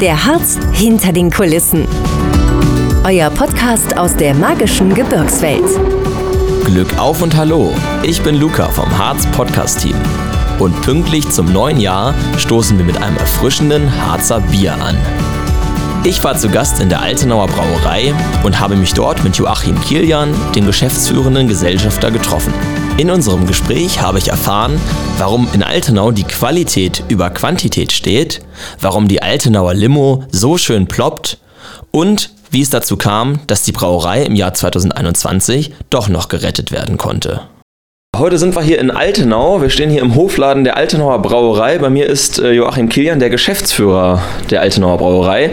Der Harz hinter den Kulissen. Euer Podcast aus der magischen Gebirgswelt. Glück auf und hallo. Ich bin Luca vom Harz Podcast Team. Und pünktlich zum neuen Jahr stoßen wir mit einem erfrischenden Harzer Bier an. Ich war zu Gast in der Altenauer Brauerei und habe mich dort mit Joachim Kilian, dem geschäftsführenden Gesellschafter, getroffen. In unserem Gespräch habe ich erfahren, warum in Altenau die Qualität über Quantität steht, warum die Altenauer Limo so schön ploppt und wie es dazu kam, dass die Brauerei im Jahr 2021 doch noch gerettet werden konnte. Heute sind wir hier in Altenau. Wir stehen hier im Hofladen der Altenauer Brauerei. Bei mir ist äh, Joachim Kilian, der Geschäftsführer der Altenauer Brauerei.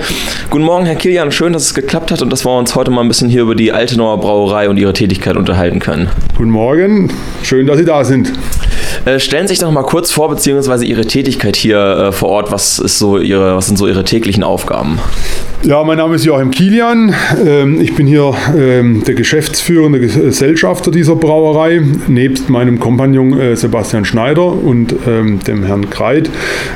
Guten Morgen, Herr Kilian. Schön, dass es geklappt hat und dass wir uns heute mal ein bisschen hier über die Altenauer Brauerei und ihre Tätigkeit unterhalten können. Guten Morgen. Schön, dass Sie da sind. Äh, stellen Sie sich doch mal kurz vor, beziehungsweise Ihre Tätigkeit hier äh, vor Ort. Was, ist so Ihre, was sind so Ihre täglichen Aufgaben? Ja, mein Name ist Joachim Kilian. Ähm, ich bin hier ähm, der geschäftsführende Gesellschafter dieser Brauerei. Nebst meinem Kompagnon äh, Sebastian Schneider und ähm, dem Herrn Kreit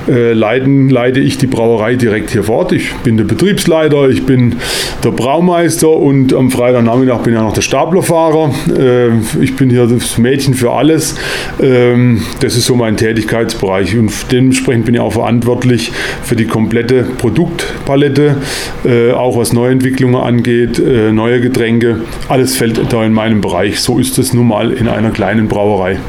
äh, leiten, leite ich die Brauerei direkt hier fort. Ich bin der Betriebsleiter, ich bin der Braumeister und am Freitagnachmittag bin ich auch noch der Staplerfahrer. Äh, ich bin hier das Mädchen für alles. Das ist so mein Tätigkeitsbereich und dementsprechend bin ich auch verantwortlich für die komplette Produktpalette äh, auch was Neuentwicklungen angeht, äh, neue Getränke. Alles fällt da in meinem Bereich. So ist es nun mal in einer kleinen Brauerei.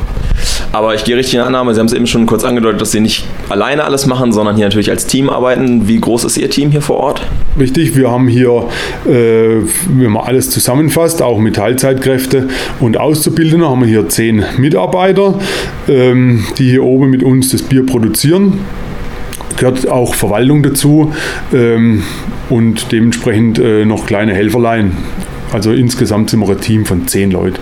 Aber ich gehe richtig in Annahme, Sie haben es eben schon kurz angedeutet, dass Sie nicht alleine alles machen, sondern hier natürlich als Team arbeiten. Wie groß ist Ihr Team hier vor Ort? Richtig, wir haben hier, äh, wenn man alles zusammenfasst, auch mit Teilzeitkräfte und Auszubildende, haben wir hier zehn Mitarbeiter, ähm, die hier oben mit uns das Bier produzieren gehört auch Verwaltung dazu ähm, und dementsprechend äh, noch kleine Helferlein. Also insgesamt sind wir ein Team von zehn Leuten.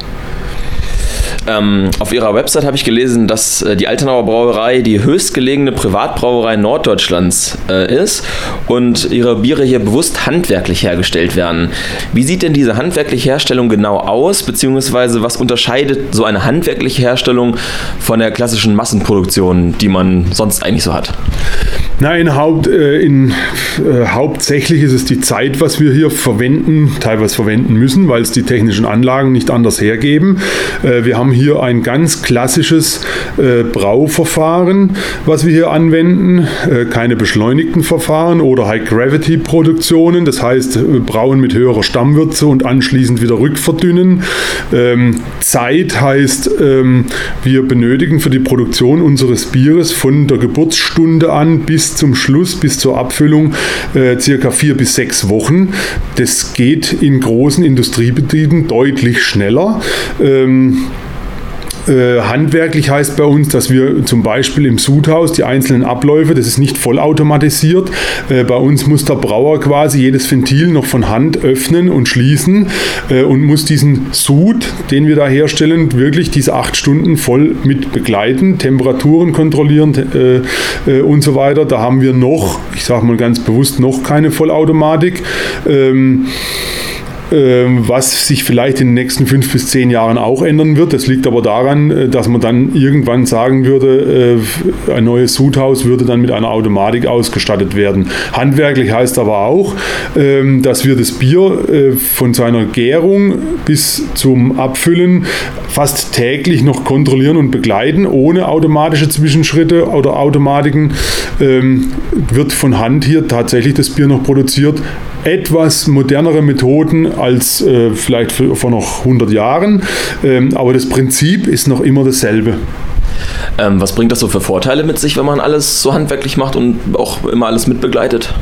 Ähm, auf ihrer Website habe ich gelesen, dass äh, die Altenauer Brauerei die höchstgelegene Privatbrauerei Norddeutschlands äh, ist und ihre Biere hier bewusst handwerklich hergestellt werden. Wie sieht denn diese handwerkliche Herstellung genau aus, beziehungsweise was unterscheidet so eine handwerkliche Herstellung von der klassischen Massenproduktion, die man sonst eigentlich so hat? Nein, Haupt, äh, in, äh, hauptsächlich ist es die Zeit, was wir hier verwenden, teilweise verwenden müssen, weil es die technischen Anlagen nicht anders hergeben. Äh, wir haben hier ein ganz klassisches äh, Brauverfahren, was wir hier anwenden, äh, keine beschleunigten Verfahren oder High-Gravity-Produktionen, das heißt äh, Brauen mit höherer Stammwürze und anschließend wieder rückverdünnen. Ähm, Zeit heißt, ähm, wir benötigen für die Produktion unseres Bieres von der Geburtsstunde an bis zum Schluss, bis zur Abfüllung, äh, circa vier bis sechs Wochen. Das geht in großen Industriebetrieben deutlich schneller. Ähm, äh, handwerklich heißt bei uns, dass wir zum Beispiel im Sudhaus die einzelnen Abläufe, das ist nicht vollautomatisiert. Äh, bei uns muss der Brauer quasi jedes Ventil noch von Hand öffnen und schließen äh, und muss diesen Sud, den wir da herstellen, wirklich diese acht Stunden voll mit begleiten, Temperaturen kontrollieren äh, äh, und so weiter. Da haben wir noch, ich sage mal ganz bewusst, noch keine Vollautomatik. Ähm, was sich vielleicht in den nächsten fünf bis zehn Jahren auch ändern wird. Das liegt aber daran, äh, dass man dann irgendwann sagen würde, äh, ein neues Sudhaus würde dann mit einer Automatik ausgestattet werden. Handwerklich heißt aber auch, ähm, dass wir das Bier äh, von seiner Gärung bis zum Abfüllen fast täglich noch kontrollieren und begleiten, ohne automatische Zwischenschritte oder Automatiken ähm, wird von Hand hier tatsächlich das Bier noch produziert. Etwas modernere Methoden als äh, vielleicht vor noch 100 Jahren, ähm, aber das Prinzip ist noch immer dasselbe. Ähm, was bringt das so für Vorteile mit sich, wenn man alles so handwerklich macht und auch immer alles mitbegleitet?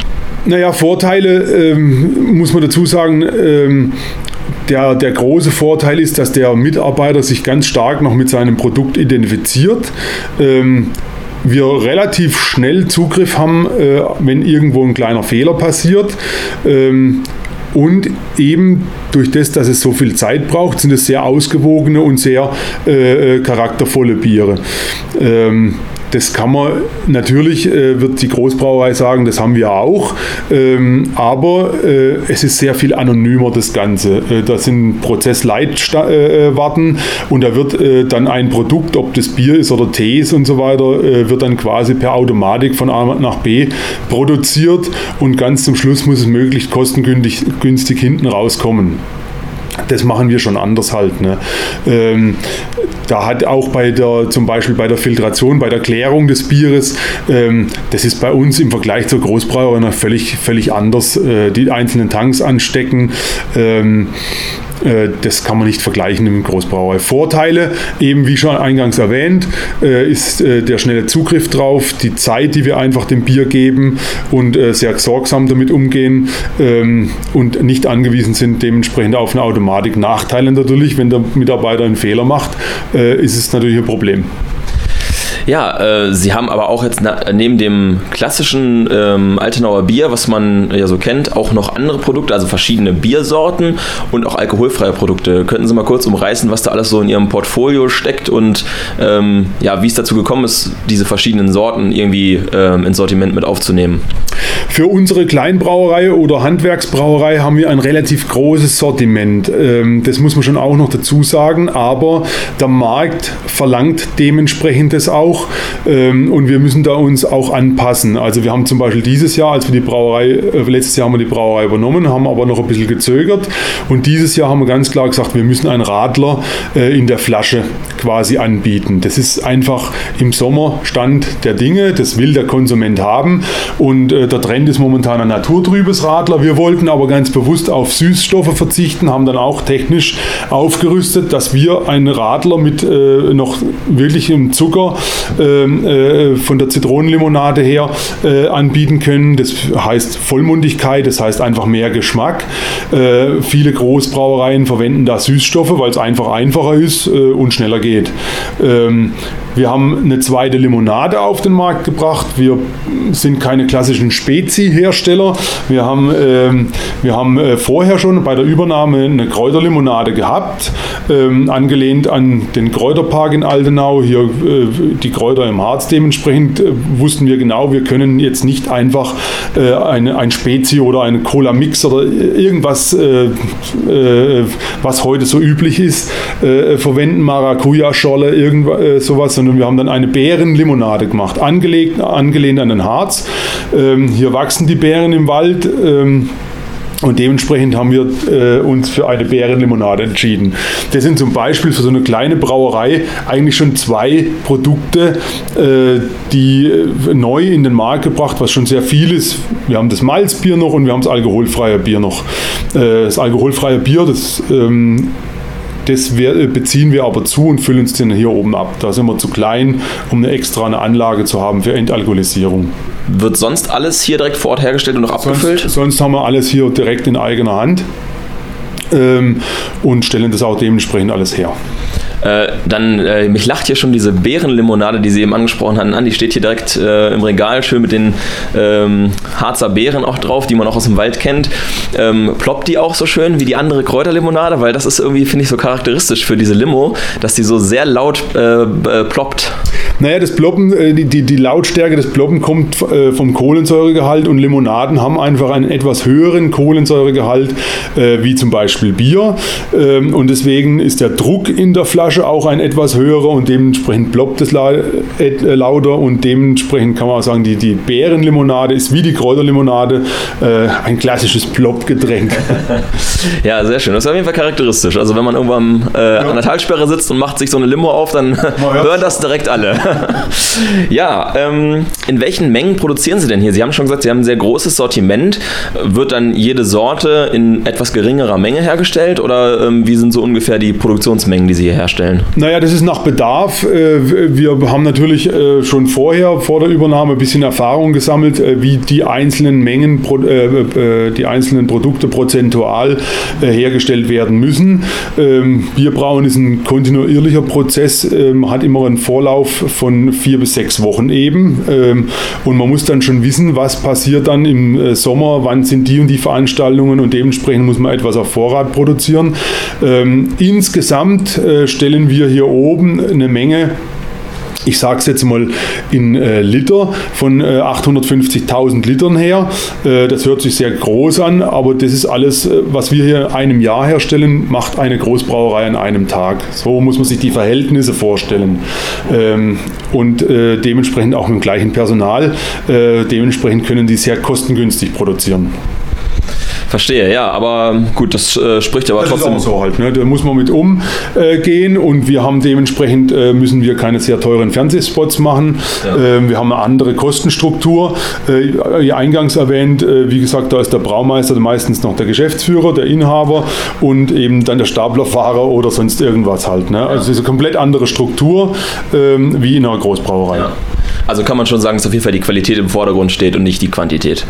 Naja, Vorteile ähm, muss man dazu sagen. Ähm, der, der große Vorteil ist, dass der Mitarbeiter sich ganz stark noch mit seinem Produkt identifiziert. Ähm, wir relativ schnell Zugriff haben, äh, wenn irgendwo ein kleiner Fehler passiert. Ähm, und eben durch das, dass es so viel Zeit braucht, sind es sehr ausgewogene und sehr äh, äh charaktervolle Biere. Ähm, das kann man, natürlich äh, wird die Großbrauerei sagen, das haben wir auch, ähm, aber äh, es ist sehr viel anonymer, das Ganze. Äh, da sind Prozessleitwarten äh, und da wird äh, dann ein Produkt, ob das Bier ist oder Tees und so weiter, äh, wird dann quasi per Automatik von A nach B produziert und ganz zum Schluss muss es möglichst kostengünstig günstig hinten rauskommen das machen wir schon anders halt. Ne? Da hat auch bei der, zum Beispiel bei der Filtration, bei der Klärung des Bieres, ähm, das ist bei uns im Vergleich zur Großbrauerei völlig, völlig anders. Äh, die einzelnen Tanks anstecken. Ähm, äh, das kann man nicht vergleichen mit Großbrauerei. Vorteile, eben wie schon eingangs erwähnt, äh, ist äh, der schnelle Zugriff drauf, die Zeit, die wir einfach dem Bier geben und sehr sorgsam damit umgehen ähm, und nicht angewiesen sind dementsprechend auf eine Automatik. Nachteile natürlich, wenn der Mitarbeiter einen Fehler macht, ist es natürlich ein Problem. Ja, äh, sie haben aber auch jetzt neben dem klassischen ähm, Altenauer Bier, was man ja so kennt, auch noch andere Produkte, also verschiedene Biersorten und auch alkoholfreie Produkte. Könnten Sie mal kurz umreißen, was da alles so in Ihrem Portfolio steckt und ähm, ja, wie es dazu gekommen ist, diese verschiedenen Sorten irgendwie ähm, ins Sortiment mit aufzunehmen? Für unsere Kleinbrauerei oder Handwerksbrauerei haben wir ein relativ großes Sortiment. Ähm, das muss man schon auch noch dazu sagen, aber der Markt verlangt dementsprechend das auch auch ähm, und wir müssen da uns auch anpassen. Also wir haben zum Beispiel dieses Jahr, als wir die Brauerei, äh, letztes Jahr haben wir die Brauerei übernommen, haben aber noch ein bisschen gezögert und dieses Jahr haben wir ganz klar gesagt, wir müssen einen Radler äh, in der Flasche quasi anbieten. Das ist einfach im Sommer Stand der Dinge, das will der Konsument haben und äh, der Trend ist momentan ein naturtrübes Radler. Wir wollten aber ganz bewusst auf Süßstoffe verzichten, haben dann auch technisch aufgerüstet, dass wir einen Radler mit äh, noch wirklichem Zucker ähm, äh, von der Zitronenlimonade her äh, anbieten können. Das heißt Vollmundigkeit, das heißt einfach mehr Geschmack. Äh, viele Großbrauereien verwenden da Süßstoffe, weil es einfach einfacher ist und schneller geht. Ähm, wir haben eine zweite Limonade auf den Markt gebracht. Wir sind keine klassischen Spezi-Hersteller. Wir haben, ähm, wir haben vorher schon bei der Übernahme eine Kräuterlimonade gehabt, ähm, angelehnt an den Kräuterpark in Altenau. Hier äh, die Kräuter im Harz. Dementsprechend äh, wussten wir genau, wir können jetzt nicht einfach äh, eine, ein Spezi oder eine Cola-Mix oder irgendwas, äh, äh, was heute so üblich ist, verwenden, Maracuja-Schorle, irgendwas, sowas, sondern sondern wir haben dann eine Bärenlimonade gemacht, angelegt, angelehnt an den Harz. Ähm, hier wachsen die Bären im Wald. Ähm, und dementsprechend haben wir äh, uns für eine Bärenlimonade entschieden. Das sind zum Beispiel für so eine kleine Brauerei eigentlich schon zwei Produkte, äh, die äh, neu in den Markt gebracht, was schon sehr viel ist. Wir haben das Malzbier noch und wir haben das alkoholfreie Bier noch. Äh, das alkoholfreie Bier, das ähm, das äh, beziehen wir aber zu und füllen es dann hier oben ab. Da sind wir zu klein, um eine extra eine Anlage zu haben für Entalkoholisierung. Wird sonst alles hier direkt vor Ort hergestellt und noch abgefüllt? Sonst, sonst haben wir alles hier direkt in eigener Hand ähm, und stellen das auch dementsprechend alles her. Äh, dann, äh, mich lacht hier schon diese Beerenlimonade, die Sie eben angesprochen hatten, an. Die steht hier direkt äh, im Regal, schön mit den ähm, Harzer Beeren auch drauf, die man auch aus dem Wald kennt. Ähm, ploppt die auch so schön wie die andere Kräuterlimonade? Weil das ist irgendwie, finde ich, so charakteristisch für diese Limo, dass die so sehr laut äh, äh, ploppt. Naja, das Ploppen, die, die, die Lautstärke des Ploppen kommt vom Kohlensäuregehalt und Limonaden haben einfach einen etwas höheren Kohlensäuregehalt, wie zum Beispiel Bier. Ähm, und deswegen ist der Druck in der Flasche Flasche auch ein etwas höherer und dementsprechend ploppt es äh, lauter und dementsprechend kann man auch sagen, die, die Beerenlimonade ist wie die Kräuterlimonade äh, ein klassisches Plopp-Getränk. ja, sehr schön. Das ist auf jeden Fall charakteristisch. Also wenn man irgendwann äh, ja. an der Talsperre sitzt und macht sich so eine Limo auf, dann hören das direkt alle. ja, ähm, in welchen Mengen produzieren Sie denn hier? Sie haben schon gesagt, Sie haben ein sehr großes Sortiment. Wird dann jede Sorte in etwas geringerer Menge hergestellt oder ähm, wie sind so ungefähr die Produktionsmengen, die Sie hier herstellen? Herstellen? Naja, das ist nach Bedarf. Äh, wir haben natürlich äh, schon vorher, vor der Übernahme, ein bisschen Erfahrung gesammelt, äh, wie die einzelnen Mengen, die einzelnen Produkte prozentual hergestellt werden müssen. Ähm, Bierbrauen ist ein kontinuierlicher Prozess, ähm, hat immer einen Vorlauf von vier bis sechs Wochen eben. Ähm, und man muss dann schon wissen, was passiert dann im Sommer, wann sind die und die Veranstaltungen und dementsprechend muss man etwas auf Vorrat produzieren. Insgesamt stellen wir hier oben eine Menge ich sage es jetzt mal in äh, Liter von äh, 850.000 Litern her. Äh, das hört sich sehr groß an, aber das ist alles, äh, was wir hier in einem Jahr herstellen, macht eine Großbrauerei an einem Tag. So muss man sich die Verhältnisse vorstellen. Ähm, und äh, dementsprechend auch mit dem gleichen Personal. Äh, dementsprechend können die sehr kostengünstig produzieren. Verstehe, ja, aber gut, das äh, spricht aber das trotzdem. Ist auch so halt, ne? Da muss man mit umgehen äh, und wir haben dementsprechend äh, müssen wir keine sehr teuren Fernsehspots machen. Ja. Ähm, wir haben eine andere Kostenstruktur. Äh, eingangs erwähnt, äh, wie gesagt, da ist der Braumeister meistens noch der Geschäftsführer, der Inhaber und eben dann der Staplerfahrer oder sonst irgendwas halt. Ne? Also es ist eine komplett andere Struktur ähm, wie in einer Großbrauerei. Ja. Also kann man schon sagen, dass auf jeden Fall die Qualität im Vordergrund steht und nicht die Quantität.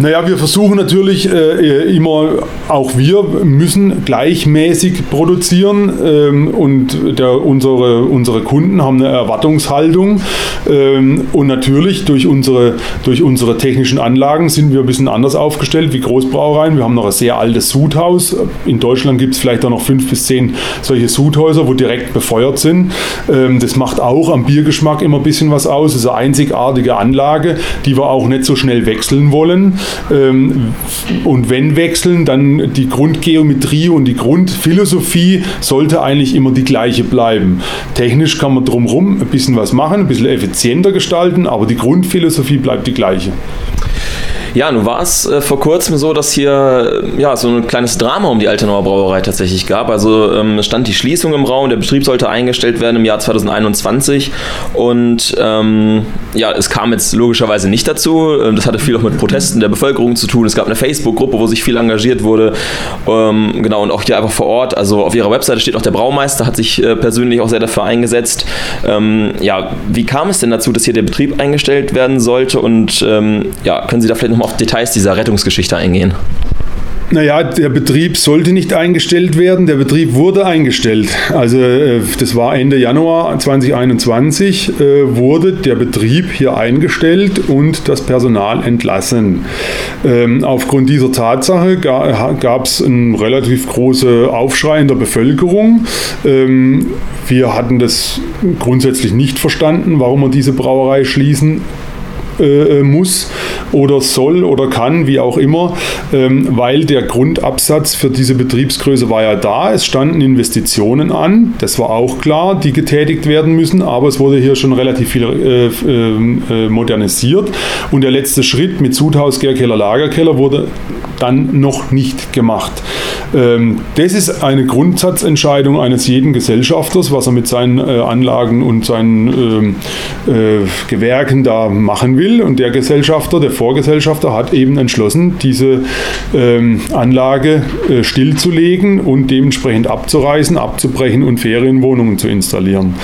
Naja, wir versuchen natürlich äh, immer, auch wir müssen gleichmäßig produzieren ähm, und der, unsere, unsere Kunden haben eine Erwartungshaltung ähm, und natürlich durch unsere, durch unsere technischen Anlagen sind wir ein bisschen anders aufgestellt wie Großbrauereien. Wir haben noch ein sehr altes Sudhaus. In Deutschland gibt es vielleicht auch noch fünf bis zehn solche Sudhäuser, wo direkt befeuert sind. Ähm, das macht auch am Biergeschmack immer ein bisschen was aus. Es diese einzigartige Anlage, die wir auch nicht so schnell wechseln wollen. Ähm, und wenn wechseln, dann die Grundgeometrie und die Grundphilosophie sollte eigentlich immer die gleiche bleiben. Technisch kann man drumherum ein bisschen was machen, ein bisschen effizienter gestalten, aber die Grundphilosophie bleibt die gleiche. Ja, nun war es äh, vor kurzem so, dass hier äh, ja, so ein kleines Drama um die Altenauer Brauerei tatsächlich gab. Also ähm, stand die Schließung im Raum, der Betrieb sollte eingestellt werden im Jahr 2021 und ähm, ja, es kam jetzt logischerweise nicht dazu. Ähm, das hatte viel auch mit Protesten der Bevölkerung zu tun. Es gab eine Facebook-Gruppe, wo sich viel engagiert wurde. Ähm, genau, und auch hier einfach vor Ort. Also auf ihrer Webseite steht auch der Braumeister, hat sich äh, persönlich auch sehr dafür eingesetzt. Ähm, ja, wie kam es denn dazu, dass hier der Betrieb eingestellt werden sollte? Und ähm, ja, können Sie da vielleicht noch nochmal auf Details dieser Rettungsgeschichte eingehen? Naja, der Betrieb sollte nicht eingestellt werden. Der Betrieb wurde eingestellt. Also äh, das war Ende Januar 2021, äh, wurde der Betrieb hier eingestellt und das Personal entlassen. Ähm, aufgrund dieser Tatsache gab es einen relativ großen Aufschrei in der Bevölkerung. Ähm, wir hatten das grundsätzlich nicht verstanden, warum wir diese Brauerei schließen äh, muss oder soll oder kann, wie auch immer, ähm, weil der Grundabsatz für diese Betriebsgröße war ja da. Es standen Investitionen an, das war auch klar, die getätigt werden müssen, aber es wurde hier schon relativ viel äh, äh, modernisiert und der letzte Schritt mit Sudhaus, Gärkeller, Lagerkeller wurde dann noch nicht gemacht. Ähm, das ist eine Grundsatzentscheidung eines jeden Gesellschafters, was er mit seinen äh, Anlagen und seinen ähm, äh, Gewerken da machen will. Und der Gesellschafter, der Vorgesellschafter, hat eben entschlossen, diese ähm, Anlage äh, stillzulegen und dementsprechend abzureißen, abzubrechen und Ferienwohnungen zu installieren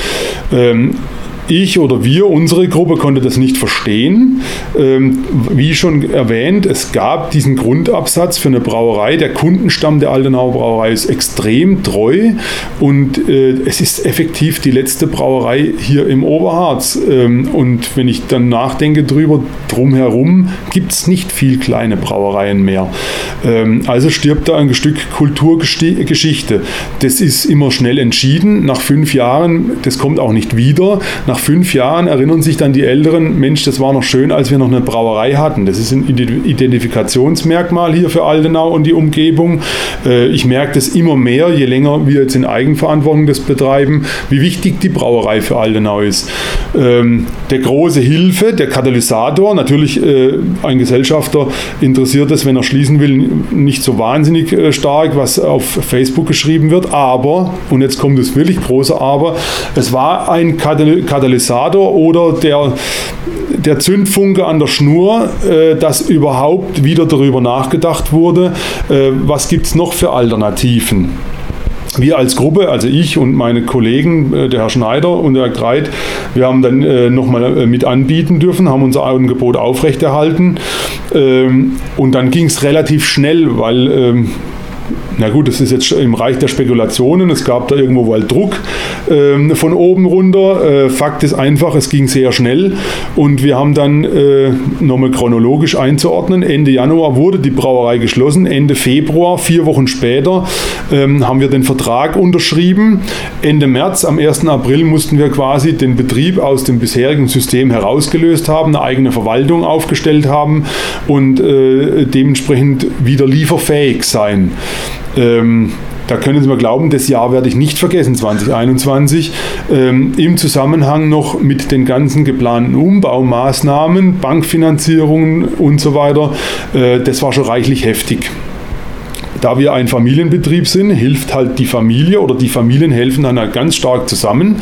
ich oder wir, unsere Gruppe, konnte das nicht verstehen. Ähm, wie schon erwähnt, es gab diesen Grundabsatz für eine Brauerei. Der Kundenstamm der Altenauer Brauerei ist extrem treu und äh, es ist effektiv die letzte Brauerei hier im Oberharz. Ähm, und wenn ich dann nachdenke drüber, drumherum gibt es nicht viel kleine Brauereien mehr. Ähm, also stirbt da ein Stück Kulturgeschichte. Das ist immer schnell entschieden. Nach fünf Jahren, das kommt auch nicht wieder. Nach nach fünf Jahren erinnern sich dann die Älteren, Mensch, das war noch schön, als wir noch eine Brauerei hatten. Das ist ein Identifikationsmerkmal hier für Aldenau und die Umgebung. Äh, ich merke das immer mehr, je länger wir jetzt in Eigenverantwortung das betreiben, wie wichtig die Brauerei für Aldenau ist. Ähm, der große Hilfe, der Katalysator, natürlich äh, ein Gesellschafter interessiert es, wenn er schließen will, nicht so wahnsinnig äh, stark, was auf Facebook geschrieben wird, aber, und jetzt kommt das wirklich große Aber, es war ein Katalysator, Katalysator oder der, der Zündfunke an der Schnur, äh, dass überhaupt wieder darüber nachgedacht wurde, äh, was gibt es noch für Alternativen wir als Gruppe, also ich und meine Kollegen, äh, der Herr Schneider und der Herr Greit, wir haben dann äh, nochmal äh, mit anbieten dürfen, haben unser Angebot aufrechterhalten. Ähm, und dann ging es relativ schnell, weil ähm, na gut, das ist jetzt im Reich der Spekulationen. Es gab da irgendwo mal Druck ähm, von oben runter. Äh, Fakt ist einfach, es ging sehr schnell und wir haben dann äh, nochmal chronologisch einzuordnen. Ende Januar wurde die Brauerei geschlossen. Ende Februar, vier Wochen später, ähm, haben wir den Vertrag unterschrieben. Ende März, am 1. April mussten wir quasi den Betrieb aus dem bisherigen System herausgelöst haben, eine eigene Verwaltung aufgestellt haben und äh, dementsprechend wieder lieferfähig sein. Ähm, da können Sie mir glauben, das Jahr werde ich nicht vergessen, 2021, ähm, im Zusammenhang noch mit den ganzen geplanten Umbaumaßnahmen, Bankfinanzierungen und so weiter. Äh, das war schon reichlich heftig da wir ein Familienbetrieb sind, hilft halt die Familie oder die Familien helfen dann halt ganz stark zusammen.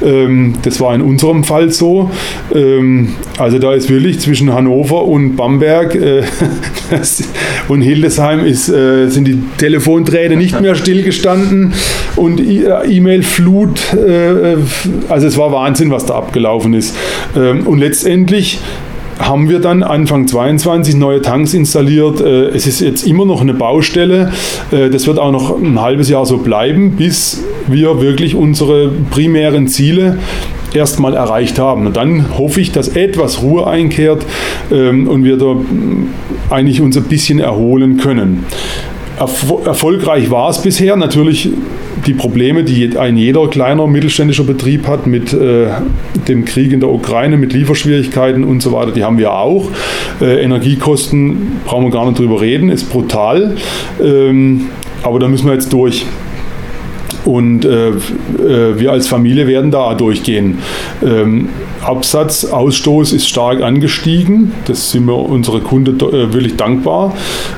Ähm, das war in unserem Fall so. Ähm, also da ist wirklich zwischen Hannover und Bamberg äh, und Hildesheim ist, äh, sind die Telefonträne nicht mehr stillgestanden und äh, E-Mail-Flut. Also es war Wahnsinn, was da abgelaufen ist. Ähm, und letztendlich haben wir dann Anfang 22 neue Tanks installiert. Äh, es ist jetzt immer noch eine Baustelle. Äh, das wird auch noch ein halbes Jahr so bleiben, bis wir wirklich unsere primären Ziele erstmal erreicht haben. Und dann hoffe ich, dass etwas Ruhe einkehrt ähm, und wir da eigentlich uns ein bisschen erholen können. Erfolgreich war es bisher. Natürlich die Probleme, die ein jeder kleiner mittelständischer Betrieb hat mit äh, dem Krieg in der Ukraine, mit Lieferschwierigkeiten und so weiter, die haben wir auch. Äh, Energiekosten brauchen wir gar nicht drüber reden, ist brutal. Ähm, aber da müssen wir jetzt durch. Und äh, äh wir als Familie werden da durchgehen. Ähm, Absatzausstoß ist stark angestiegen. Das sind wir unsere Kunden äh, wirklich dankbar.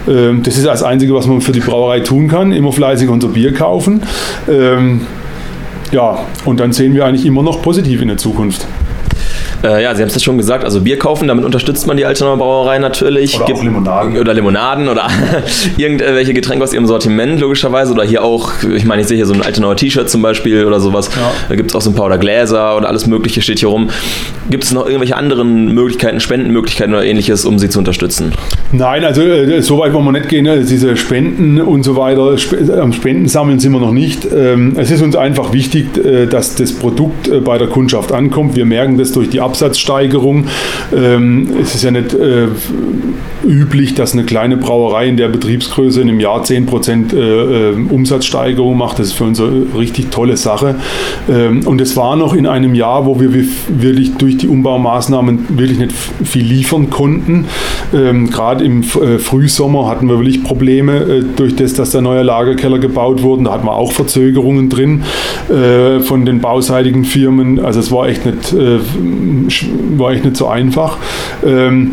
Ähm, das ist das Einzige, was man für die Brauerei tun kann. Immer fleißig unser Bier kaufen. Ähm, ja, und dann sehen wir eigentlich immer noch positiv in der Zukunft. Äh, ja, Sie haben es ja schon gesagt, also Bier kaufen, damit unterstützt man die Altenaer Brauerei natürlich. Oder Gibt, Limonaden. Oder Limonaden oder irgendwelche Getränke aus ihrem Sortiment, logischerweise. Oder hier auch, ich meine, ich sehe hier so ein Altenauer T-Shirt zum Beispiel oder sowas. Ja. Da gibt es auch so ein paar oder Gläser oder alles Mögliche steht hier rum. Gibt es noch irgendwelche anderen Möglichkeiten, Spendenmöglichkeiten oder ähnliches, um sie zu unterstützen? Nein, also äh, so weit wollen wir nicht gehen. Ne? Diese Spenden und so weiter, am Spenden sammeln sind wir noch nicht. Ähm, es ist uns einfach wichtig, äh, dass das Produkt äh, bei der Kundschaft ankommt. Wir merken das durch die Absatzsteigerung. Ähm, es ist ja nicht äh, üblich, dass eine kleine Brauerei in der Betriebsgröße in einem Jahr 10% äh, äh, Umsatzsteigerung macht. Das ist für uns eine richtig tolle Sache. Ähm, und es war noch in einem Jahr, wo wir wirklich durch die Umbaumaßnahmen wirklich nicht viel liefern konnten. Ähm, Gerade im äh, Frühsommer hatten wir wirklich Probleme äh, durch das, dass der neue Lagerkeller gebaut wurde. Da hatten wir auch Verzögerungen drin äh, von den bauseitigen Firmen. Also es war echt nicht äh, war echt nicht so einfach. Ähm,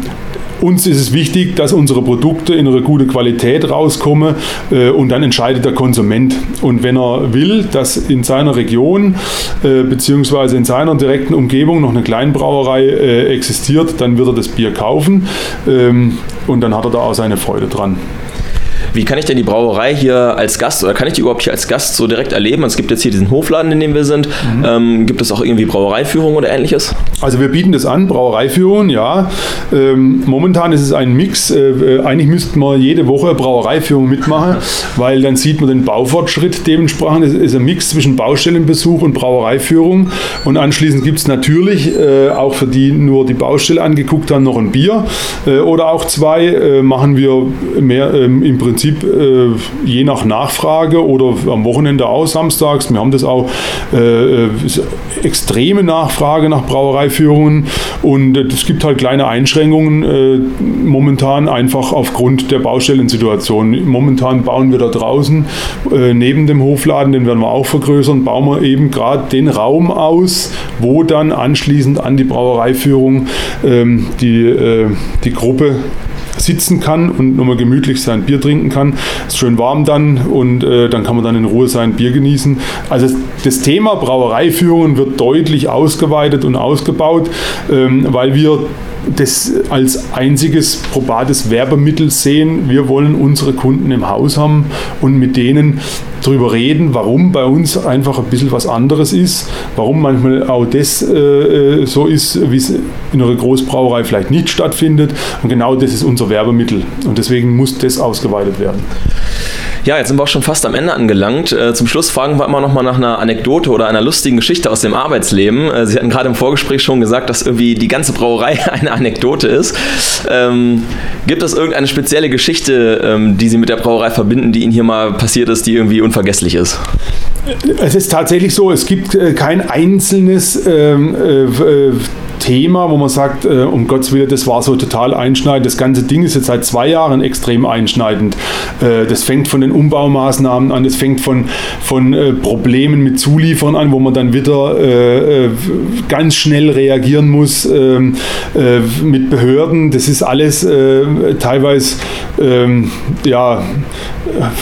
uns ist es wichtig, dass unsere Produkte in eine gute Qualität rauskommen äh, und dann entscheidet der Konsument. Und wenn er will, dass in seiner Region äh, bzw. in seiner direkten Umgebung noch eine Kleinbrauerei äh, existiert, dann wird er das Bier kaufen ähm, und dann hat er da auch seine Freude dran. Wie kann ich denn die Brauerei hier als Gast oder kann ich die überhaupt hier als Gast so direkt erleben? Es gibt jetzt hier diesen Hofladen, in dem wir sind. Mhm. Ähm, gibt es auch irgendwie Brauereiführung oder ähnliches? Also wir bieten das an, Brauereiführung, ja. Ähm, momentan ist es ein Mix. Äh, äh eigentlich müssten wir jede Woche Brauereiführung mitmachen, weil dann sieht man den Baufortschritt dementsprechend. Es ist ein Mix zwischen Baustellenbesuch und Brauereiführung. Und anschließend gibt es natürlich äh, auch für die nur die Baustelle angeguckt haben, noch ein Bier äh, oder auch zwei. Äh, machen wir mehr ähm, im Prinzip Prinzip äh, je nach Nachfrage oder am Wochenende auch samstags. Wir haben das auch äh, äh extreme Nachfrage nach Brauereiführungen und es gibt halt kleine Einschränkungen äh, momentan einfach aufgrund der Baustellensituation. Momentan bauen wir da draußen äh, neben dem Hofladen, den werden wir auch vergrößern, bauen wir eben gerade den Raum aus, wo dann anschließend an die Brauereiführung ähm, die, äh, die Gruppe sitzen kann und nochmal gemütlich sein Bier trinken kann. Ist schön warm dann und äh, dann kann man dann in Ruhe sein Bier genießen. Also das Thema Brauereiführungen wird deutlich ausgeweitet und ausgebaut, ähm, weil wir das als einziges probates Werbemittel sehen. Wir wollen unsere Kunden im Haus haben und mit denen darüber reden, warum bei uns einfach ein bisschen was anderes ist, warum manchmal auch das äh, äh so ist, wie es in einer Großbrauerei vielleicht nicht stattfindet. Und genau das ist unser Werbemittel. Und deswegen muss das ausgeweitet werden. Ja, jetzt sind wir auch schon fast am Ende angelangt. Äh, zum Schluss fragen wir immer noch mal nach einer Anekdote oder einer lustigen Geschichte aus dem Arbeitsleben. Äh, Sie hatten gerade im Vorgespräch schon gesagt, dass irgendwie die ganze Brauerei eine Anekdote ist. Ähm, gibt es irgendeine spezielle Geschichte, ähm, die Sie mit der Brauerei verbinden, die Ihnen hier mal passiert ist, die irgendwie unvergesslich ist? Es ist tatsächlich so, es gibt äh, kein einzelnes ähm, äh, Thema, wo man sagt, äh, um Gottes Willen, das war so total einschneidend. Das ganze Ding ist jetzt seit zwei Jahren extrem einschneidend. Äh, das fängt von den Umbaumaßnahmen an, das fängt von, von äh, Problemen mit Zulieferern an, wo man dann wieder äh, äh, ganz schnell reagieren muss ähm, äh, mit Behörden. Das ist alles teilweise, ähm, ja,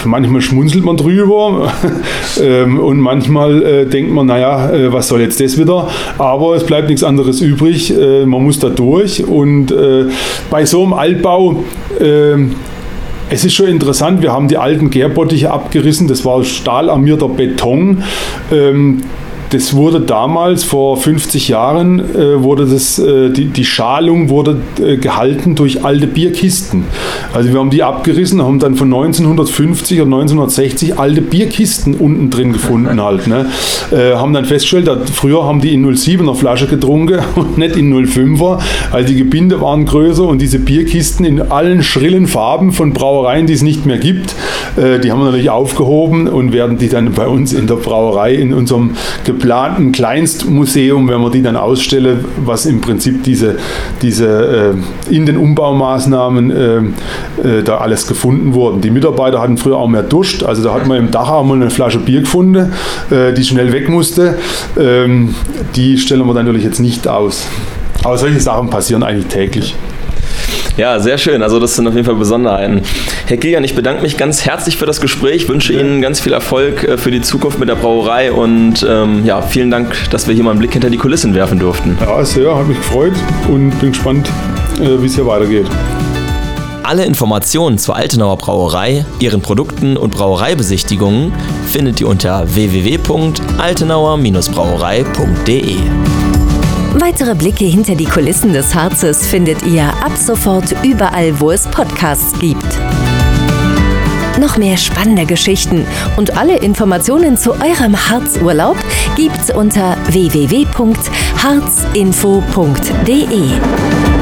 manchmal schmunzelt man drüber ähm, und manchmal denkt man, naja, was soll jetzt das wieder? Aber es bleibt nichts anderes übrig übrig, äh, man muss da durch. Und äh, bei so einem Altbau, äh, es ist schon interessant, wir haben die alten Gärbottiche abgerissen, das war stahlarmierter Beton. Ähm, das wurde damals vor 50 Jahren äh, wurde das äh, die, die Schalung wurde äh, gehalten durch alte Bierkisten. Also wir haben die abgerissen, haben dann von 1950 oder 1960 alte Bierkisten unten drin gefunden halt. Ne? Äh, haben dann festgestellt, früher haben die in 07er Flasche getrunken und nicht in 05er. Also die Gebinde waren größer und diese Bierkisten in allen schrillen Farben von Brauereien, die es nicht mehr gibt, äh, die haben wir natürlich aufgehoben und werden die dann bei uns in der Brauerei in unserem geplanten Kleinstmuseum, wenn wir die dann ausstellen, was im Prinzip diese, diese äh, in den Umbaumaßnahmen äh, äh, da alles gefunden wurden. Die Mitarbeiter hatten früher auch mehr Durst, also da hat man im Dach einmal eine Flasche Bier gefunden, äh, die schnell weg musste. Ähm, die stellen wir natürlich jetzt nicht aus. Aber solche Sachen passieren eigentlich täglich. Ja, sehr schön. Also das sind auf jeden Fall Besonderheiten. Herr Kilian, ich bedanke mich ganz herzlich für das Gespräch, wünsche ja. Ihnen ganz viel Erfolg äh, für die Zukunft mit der Brauerei und ähm, ja, vielen Dank, dass wir hier mal einen Blick hinter die Kulissen werfen durften. Ja, sehr, hat mich gefreut und bin gespannt, äh, wie es hier weitergeht. Alle Informationen zur Altenauer Brauerei, ihren Produkten und Brauereibesichtigungen findet ihr unter www.altenauer-brauerei.de. Weitere Blicke hinter die Kulissen des Harzes findet ihr ab sofort überall, wo es Podcasts gibt. Noch mehr spannende Geschichten und alle Informationen zu eurem Harzurlaub gibt's unter www.harzinfo.de.